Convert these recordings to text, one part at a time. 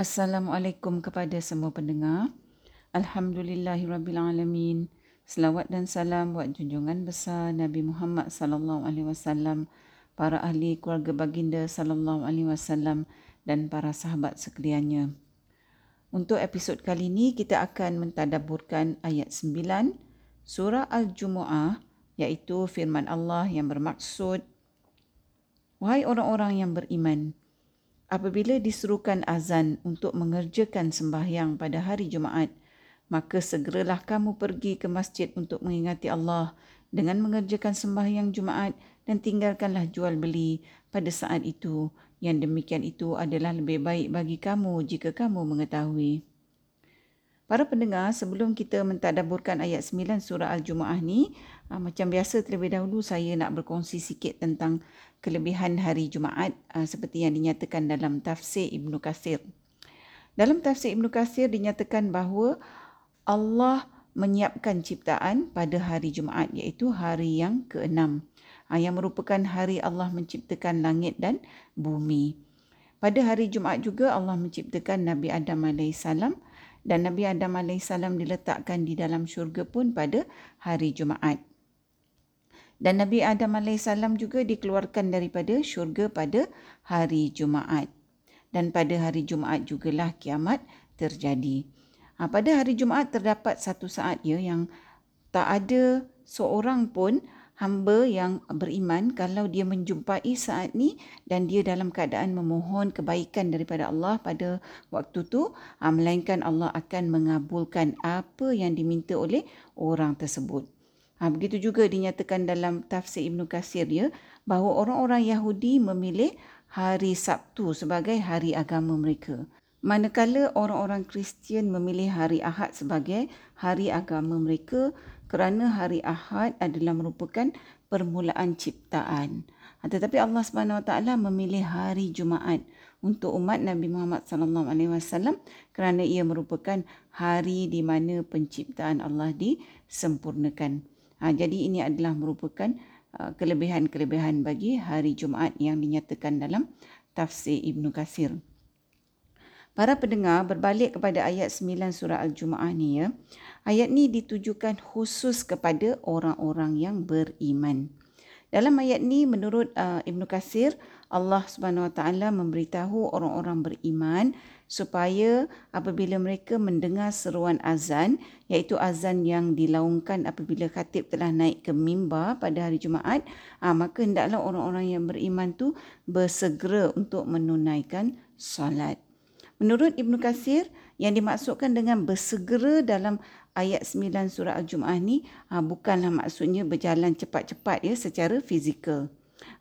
Assalamualaikum kepada semua pendengar. Alhamdulillahirabbilalamin. Selawat dan salam buat junjungan besar Nabi Muhammad sallallahu alaihi wasallam, para ahli keluarga baginda sallallahu alaihi wasallam dan para sahabat sekaliannya. Untuk episod kali ini kita akan mentadabburkan ayat 9 surah Al-Jumuah iaitu firman Allah yang bermaksud Wahai orang-orang yang beriman, apabila diserukan azan untuk mengerjakan sembahyang pada hari Jumaat, maka segeralah kamu pergi ke masjid untuk mengingati Allah dengan mengerjakan sembahyang Jumaat dan tinggalkanlah jual beli pada saat itu. Yang demikian itu adalah lebih baik bagi kamu jika kamu mengetahui. Para pendengar, sebelum kita mentadaburkan ayat 9 surah Al-Jumu'ah ni, ah, macam biasa terlebih dahulu saya nak berkongsi sikit tentang kelebihan hari Jumaat ah, seperti yang dinyatakan dalam tafsir Ibnu Kasir. Dalam tafsir Ibnu Kasir dinyatakan bahawa Allah menyiapkan ciptaan pada hari Jumaat iaitu hari yang keenam ah, yang merupakan hari Allah menciptakan langit dan bumi. Pada hari Jumaat juga Allah menciptakan Nabi Adam alaihissalam dan Nabi Adam AS diletakkan di dalam syurga pun pada hari Jumaat. Dan Nabi Adam AS juga dikeluarkan daripada syurga pada hari Jumaat. Dan pada hari Jumaat jugalah kiamat terjadi. Ha, pada hari Jumaat terdapat satu saat ya yang tak ada seorang pun hamba yang beriman kalau dia menjumpai saat ni dan dia dalam keadaan memohon kebaikan daripada Allah pada waktu tu ah, melainkan Allah akan mengabulkan apa yang diminta oleh orang tersebut. Ha, begitu juga dinyatakan dalam tafsir Ibn Qasir ya, bahawa orang-orang Yahudi memilih hari Sabtu sebagai hari agama mereka. Manakala orang-orang Kristian memilih hari Ahad sebagai hari agama mereka, kerana hari Ahad adalah merupakan permulaan ciptaan. Ha, tetapi Allah Subhanahu Wa Taala memilih hari Jumaat untuk umat Nabi Muhammad sallallahu alaihi wasallam kerana ia merupakan hari di mana penciptaan Allah disempurnakan. Ha, jadi ini adalah merupakan uh, kelebihan-kelebihan bagi hari Jumaat yang dinyatakan dalam tafsir Ibnu Kasir. Para pendengar berbalik kepada ayat 9 surah Al-Jumu'ah ni ya. Ayat ni ditujukan khusus kepada orang-orang yang beriman. Dalam ayat ni menurut uh, Ibnu Kasir Allah Subhanahu Wa Taala memberitahu orang-orang beriman supaya apabila mereka mendengar seruan azan iaitu azan yang dilaungkan apabila khatib telah naik ke mimbar pada hari Jumaat uh, maka hendaklah orang-orang yang beriman tu bersegera untuk menunaikan solat. Menurut Ibnu Kasir, yang dimaksudkan dengan bersegera dalam ayat 9 surah Al-Jum'ah ni ha, bukanlah maksudnya berjalan cepat-cepat ya secara fizikal.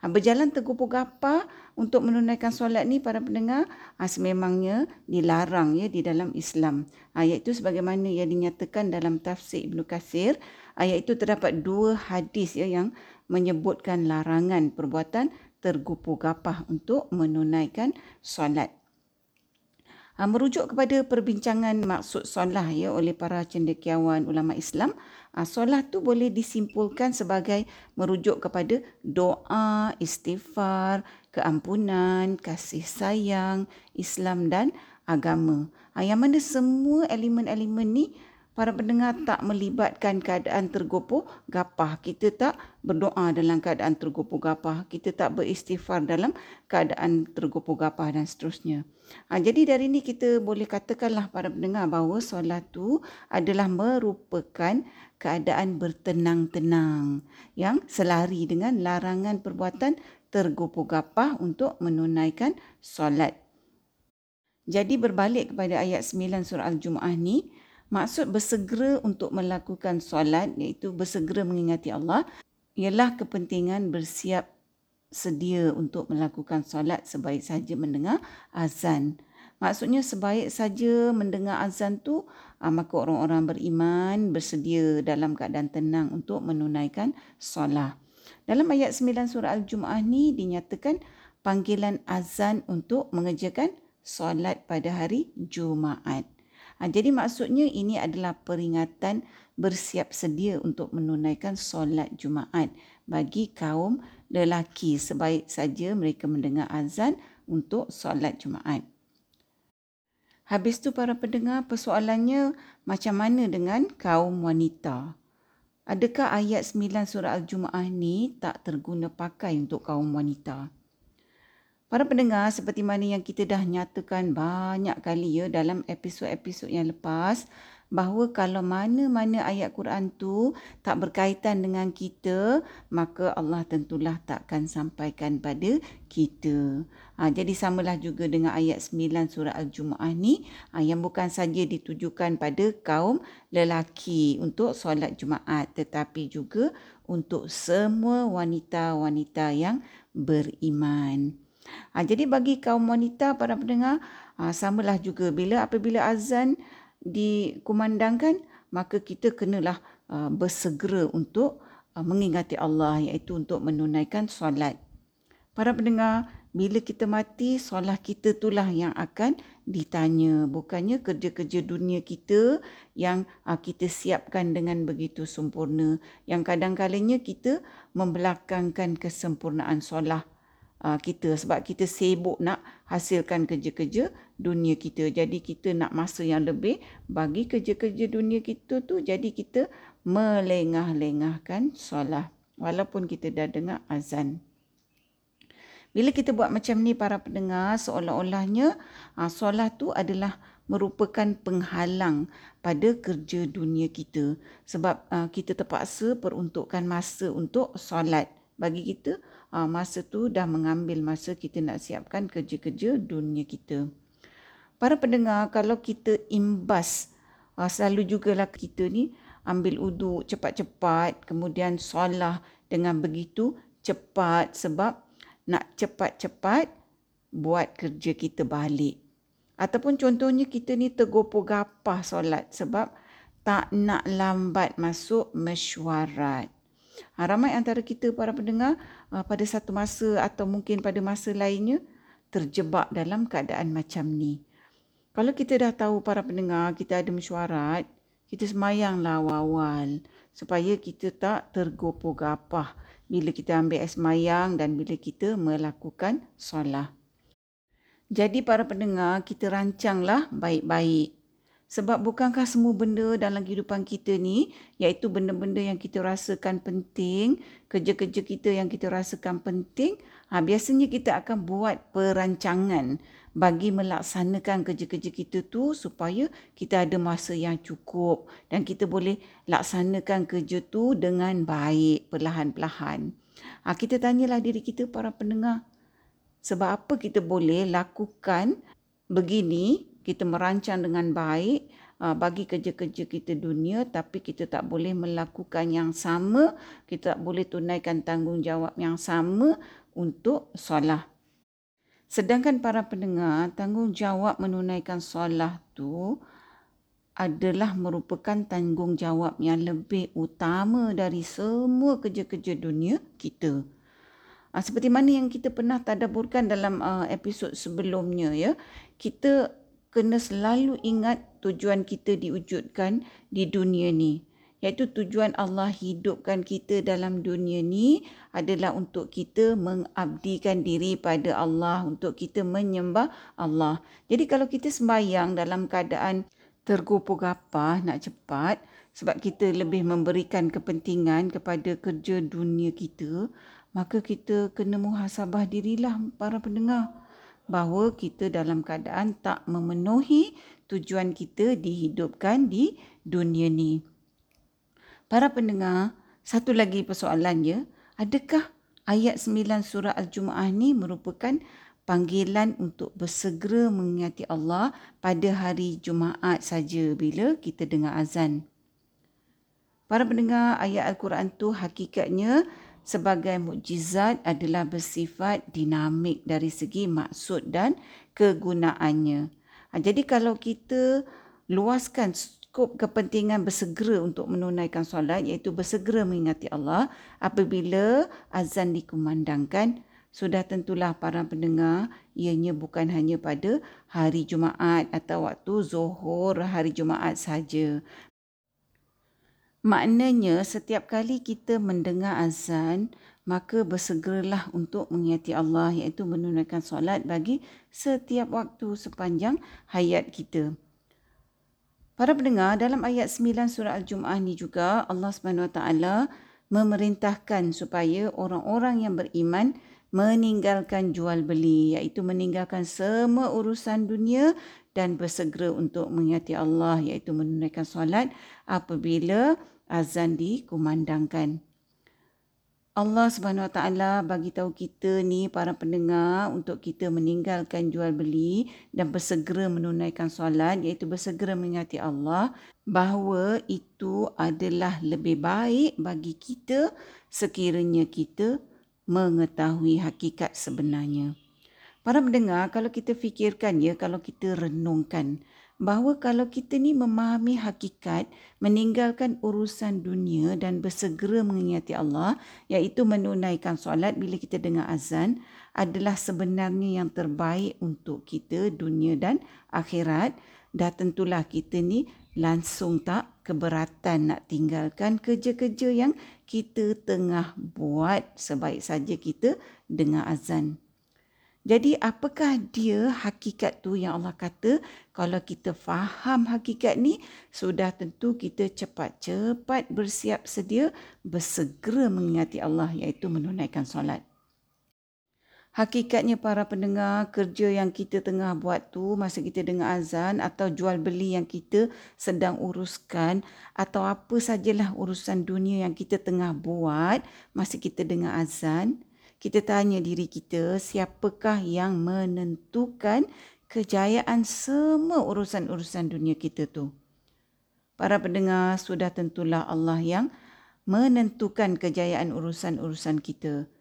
Ha, berjalan tergopoh gapa untuk menunaikan solat ni para pendengar ha, sememangnya dilarang ya di dalam Islam. Ha, iaitu sebagaimana yang dinyatakan dalam tafsir Ibnu Kasir, ayat itu terdapat dua hadis ya yang menyebutkan larangan perbuatan tergopoh gapah untuk menunaikan solat. Ha, merujuk kepada perbincangan maksud solat ya oleh para cendekiawan ulama Islam, ha, solat tu boleh disimpulkan sebagai merujuk kepada doa, istighfar, keampunan, kasih sayang, Islam dan agama. Ha, yang mana semua elemen-elemen ni para pendengar tak melibatkan keadaan tergopoh gapah. Kita tak berdoa dalam keadaan tergopoh gapah. Kita tak beristighfar dalam keadaan tergopoh gapah dan seterusnya. Ha, jadi dari ini kita boleh katakanlah para pendengar bahawa solat tu adalah merupakan keadaan bertenang-tenang yang selari dengan larangan perbuatan tergopoh gapah untuk menunaikan solat. Jadi berbalik kepada ayat 9 surah Al-Jumu'ah ni, Maksud bersegera untuk melakukan solat iaitu bersegera mengingati Allah ialah kepentingan bersiap sedia untuk melakukan solat sebaik saja mendengar azan. Maksudnya sebaik saja mendengar azan tu ah, maka orang-orang beriman bersedia dalam keadaan tenang untuk menunaikan solat. Dalam ayat 9 surah Al-Jumu'ah ni dinyatakan panggilan azan untuk mengerjakan solat pada hari Jumaat. Ha, jadi maksudnya ini adalah peringatan bersiap sedia untuk menunaikan solat Jumaat bagi kaum lelaki sebaik saja mereka mendengar azan untuk solat Jumaat. Habis tu para pendengar persoalannya macam mana dengan kaum wanita? Adakah ayat 9 surah Al-Jumu'ah ni tak terguna pakai untuk kaum wanita? Para pendengar, seperti mana yang kita dah nyatakan banyak kali ya dalam episod-episod yang lepas, bahawa kalau mana-mana ayat Quran tu tak berkaitan dengan kita, maka Allah tentulah takkan sampaikan pada kita. Ha, jadi samalah juga dengan ayat 9 surah Al-Jumu'ah ni ha, yang bukan saja ditujukan pada kaum lelaki untuk solat Jumaat tetapi juga untuk semua wanita-wanita yang beriman. Ha, jadi bagi kaum wanita para pendengar, ha, samalah juga bila apabila azan dikumandangkan maka kita kenalah uh, bersegera untuk uh, mengingati Allah iaitu untuk menunaikan solat. Para pendengar, bila kita mati, solat kita itulah yang akan ditanya. Bukannya kerja-kerja dunia kita yang uh, kita siapkan dengan begitu sempurna. Yang kadang-kadangnya kita membelakangkan kesempurnaan solat uh, kita sebab kita sibuk nak hasilkan kerja-kerja dunia kita. Jadi kita nak masa yang lebih bagi kerja-kerja dunia kita tu jadi kita melengah-lengahkan solat walaupun kita dah dengar azan. Bila kita buat macam ni para pendengar seolah-olahnya uh, solat tu adalah merupakan penghalang pada kerja dunia kita sebab uh, kita terpaksa peruntukkan masa untuk solat bagi kita uh, masa tu dah mengambil masa kita nak siapkan kerja-kerja dunia kita. Para pendengar, kalau kita imbas, uh, selalu jugalah kita ni ambil uduk cepat-cepat, kemudian solah dengan begitu cepat sebab nak cepat-cepat buat kerja kita balik. Ataupun contohnya kita ni tergopoh gapah solat sebab tak nak lambat masuk mesyuarat. Ha, ramai antara kita para pendengar uh, pada satu masa atau mungkin pada masa lainnya terjebak dalam keadaan macam ni. Kalau kita dah tahu para pendengar kita ada mesyuarat, kita semayanglah awal-awal supaya kita tak tergopoh gapah bila kita ambil semayang dan bila kita melakukan solat. Jadi para pendengar, kita rancanglah baik-baik sebab bukankah semua benda dalam kehidupan kita ni, iaitu benda-benda yang kita rasakan penting, kerja-kerja kita yang kita rasakan penting, ha, biasanya kita akan buat perancangan bagi melaksanakan kerja-kerja kita tu supaya kita ada masa yang cukup dan kita boleh laksanakan kerja tu dengan baik perlahan-lahan. Ha, kita tanyalah diri kita para pendengar, sebab apa kita boleh lakukan begini kita merancang dengan baik uh, bagi kerja-kerja kita dunia tapi kita tak boleh melakukan yang sama kita tak boleh tunaikan tanggungjawab yang sama untuk solat sedangkan para pendengar tanggungjawab menunaikan solat tu adalah merupakan tanggungjawab yang lebih utama dari semua kerja-kerja dunia kita. Uh, seperti mana yang kita pernah tadaburkan dalam uh, episod sebelumnya ya, kita kena selalu ingat tujuan kita diwujudkan di dunia ni. Iaitu tujuan Allah hidupkan kita dalam dunia ni adalah untuk kita mengabdikan diri pada Allah, untuk kita menyembah Allah. Jadi kalau kita sembahyang dalam keadaan tergopoh gapah nak cepat, sebab kita lebih memberikan kepentingan kepada kerja dunia kita, maka kita kena muhasabah dirilah para pendengar bahawa kita dalam keadaan tak memenuhi tujuan kita dihidupkan di dunia ni. Para pendengar, satu lagi persoalan ya, adakah ayat 9 surah Al-Jumu'ah ni merupakan panggilan untuk bersegera mengingati Allah pada hari Jumaat saja bila kita dengar azan. Para pendengar, ayat Al-Quran tu hakikatnya sebagai mukjizat adalah bersifat dinamik dari segi maksud dan kegunaannya. Ha, jadi kalau kita luaskan skop kepentingan bersegera untuk menunaikan solat iaitu bersegera mengingati Allah apabila azan dikumandangkan sudah tentulah para pendengar ianya bukan hanya pada hari Jumaat atau waktu Zuhur hari Jumaat saja Maknanya setiap kali kita mendengar azan, maka bersegeralah untuk mengingati Allah iaitu menunaikan solat bagi setiap waktu sepanjang hayat kita. Para pendengar, dalam ayat 9 surah Al-Jum'ah ni juga Allah Taala memerintahkan supaya orang-orang yang beriman meninggalkan jual beli iaitu meninggalkan semua urusan dunia dan bersegera untuk mengingati Allah iaitu menunaikan solat apabila azan dikumandangkan. Allah Subhanahu Wa Taala bagi tahu kita ni para pendengar untuk kita meninggalkan jual beli dan bersegera menunaikan solat iaitu bersegera mengingati Allah bahawa itu adalah lebih baik bagi kita sekiranya kita mengetahui hakikat sebenarnya. Para pendengar, kalau kita fikirkan ya, kalau kita renungkan, bahawa kalau kita ni memahami hakikat meninggalkan urusan dunia dan bersegera mengingati Allah iaitu menunaikan solat bila kita dengar azan adalah sebenarnya yang terbaik untuk kita dunia dan akhirat dah tentulah kita ni langsung tak keberatan nak tinggalkan kerja-kerja yang kita tengah buat sebaik saja kita dengar azan jadi apakah dia hakikat tu yang Allah kata kalau kita faham hakikat ni sudah tentu kita cepat-cepat bersiap sedia bersegera mengingati Allah iaitu menunaikan solat. Hakikatnya para pendengar kerja yang kita tengah buat tu masa kita dengar azan atau jual beli yang kita sedang uruskan atau apa sajalah urusan dunia yang kita tengah buat masa kita dengar azan kita tanya diri kita siapakah yang menentukan kejayaan semua urusan-urusan dunia kita tu. Para pendengar sudah tentulah Allah yang menentukan kejayaan urusan-urusan kita.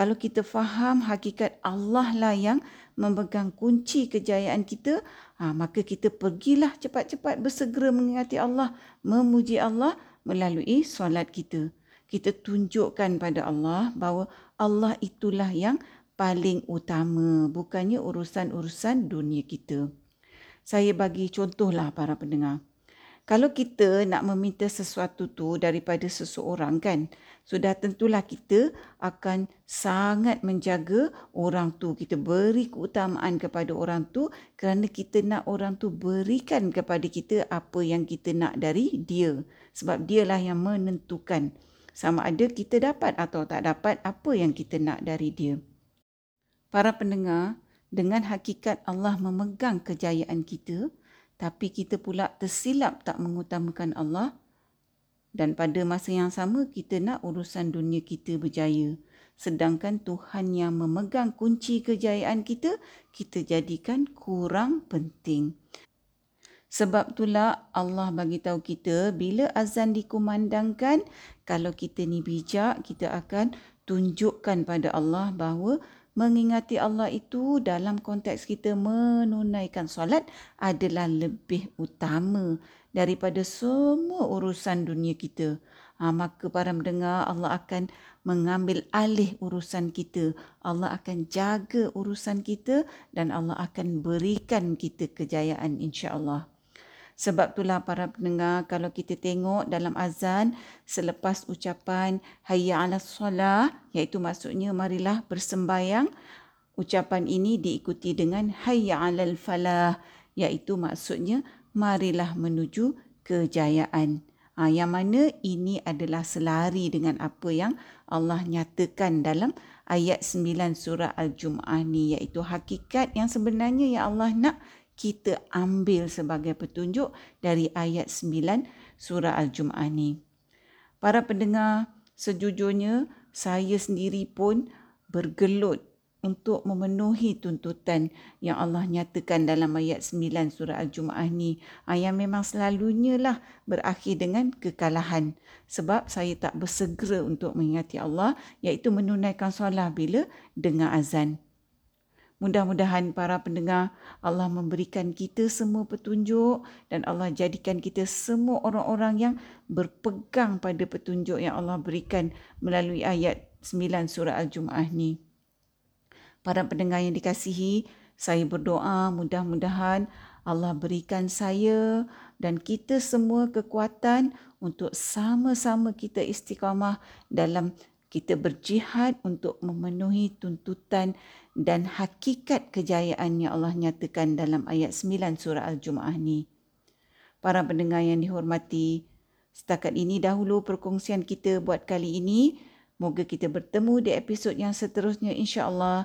Kalau kita faham hakikat Allah lah yang memegang kunci kejayaan kita, ha, maka kita pergilah cepat-cepat bersegera mengingati Allah, memuji Allah melalui solat kita kita tunjukkan pada Allah bahawa Allah itulah yang paling utama bukannya urusan-urusan dunia kita. Saya bagi contohlah para pendengar. Kalau kita nak meminta sesuatu tu daripada seseorang kan, sudah tentulah kita akan sangat menjaga orang tu. Kita beri keutamaan kepada orang tu kerana kita nak orang tu berikan kepada kita apa yang kita nak dari dia. Sebab dialah yang menentukan sama ada kita dapat atau tak dapat apa yang kita nak dari dia. Para pendengar, dengan hakikat Allah memegang kejayaan kita, tapi kita pula tersilap tak mengutamakan Allah dan pada masa yang sama kita nak urusan dunia kita berjaya. Sedangkan Tuhan yang memegang kunci kejayaan kita, kita jadikan kurang penting. Sebab itulah Allah bagi tahu kita bila azan dikumandangkan kalau kita ni bijak kita akan tunjukkan pada Allah bahawa mengingati Allah itu dalam konteks kita menunaikan solat adalah lebih utama daripada semua urusan dunia kita. Ha, maka para mendengar Allah akan mengambil alih urusan kita. Allah akan jaga urusan kita dan Allah akan berikan kita kejayaan insya-Allah. Sebab itulah para pendengar kalau kita tengok dalam azan selepas ucapan hayya 'alas solah iaitu maksudnya marilah bersembayang ucapan ini diikuti dengan hayya 'alal falah iaitu maksudnya marilah menuju kejayaan. Ha, yang mana ini adalah selari dengan apa yang Allah nyatakan dalam ayat 9 surah Al-Jum'ah ni iaitu hakikat yang sebenarnya yang Allah nak kita ambil sebagai petunjuk dari ayat 9 surah Al-Jum'ah ni. Para pendengar, sejujurnya saya sendiri pun bergelut untuk memenuhi tuntutan yang Allah nyatakan dalam ayat 9 surah Al-Jum'ah ni. Ah, yang memang selalunya lah berakhir dengan kekalahan. Sebab saya tak bersegera untuk mengingati Allah iaitu menunaikan solat bila dengar azan. Mudah-mudahan para pendengar Allah memberikan kita semua petunjuk dan Allah jadikan kita semua orang-orang yang berpegang pada petunjuk yang Allah berikan melalui ayat 9 surah Al-Jum'ah ni. Para pendengar yang dikasihi, saya berdoa mudah-mudahan Allah berikan saya dan kita semua kekuatan untuk sama-sama kita istiqamah dalam kita berjihad untuk memenuhi tuntutan dan hakikat kejayaan yang Allah nyatakan dalam ayat 9 surah Al-Jumu'ah ni. Para pendengar yang dihormati, setakat ini dahulu perkongsian kita buat kali ini. Moga kita bertemu di episod yang seterusnya insya-Allah.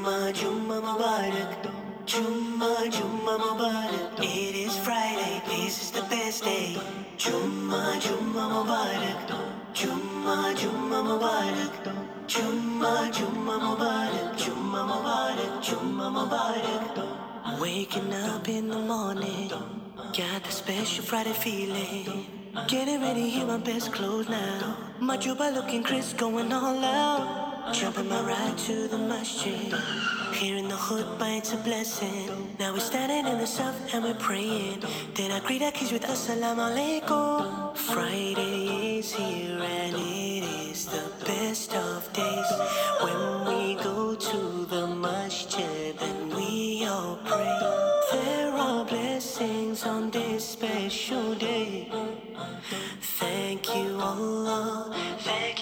Jumma Jumma Mubarak Jumma, Jumma Mubarak. It is Friday, this is the best day. Jumma, Jumma Mubarak. Jumma, Jumma Mubarak. Jumma, Jumma Mubarak. Jumma Mubarak. Jumma Mubarak. Waking up in the morning, got the special Friday feeling. Getting ready, in my best clothes now. My juba looking crisp, going all out. Jumping my ride to the masjid. Here in the hood, it's a blessing. Now we're standing in the south and we're praying. Then I greet our kids with Assalamu alaikum. Friday is here and it is the best of days. When we go to the masjid and we all pray. There are blessings on this special day. Thank you, Allah. Thank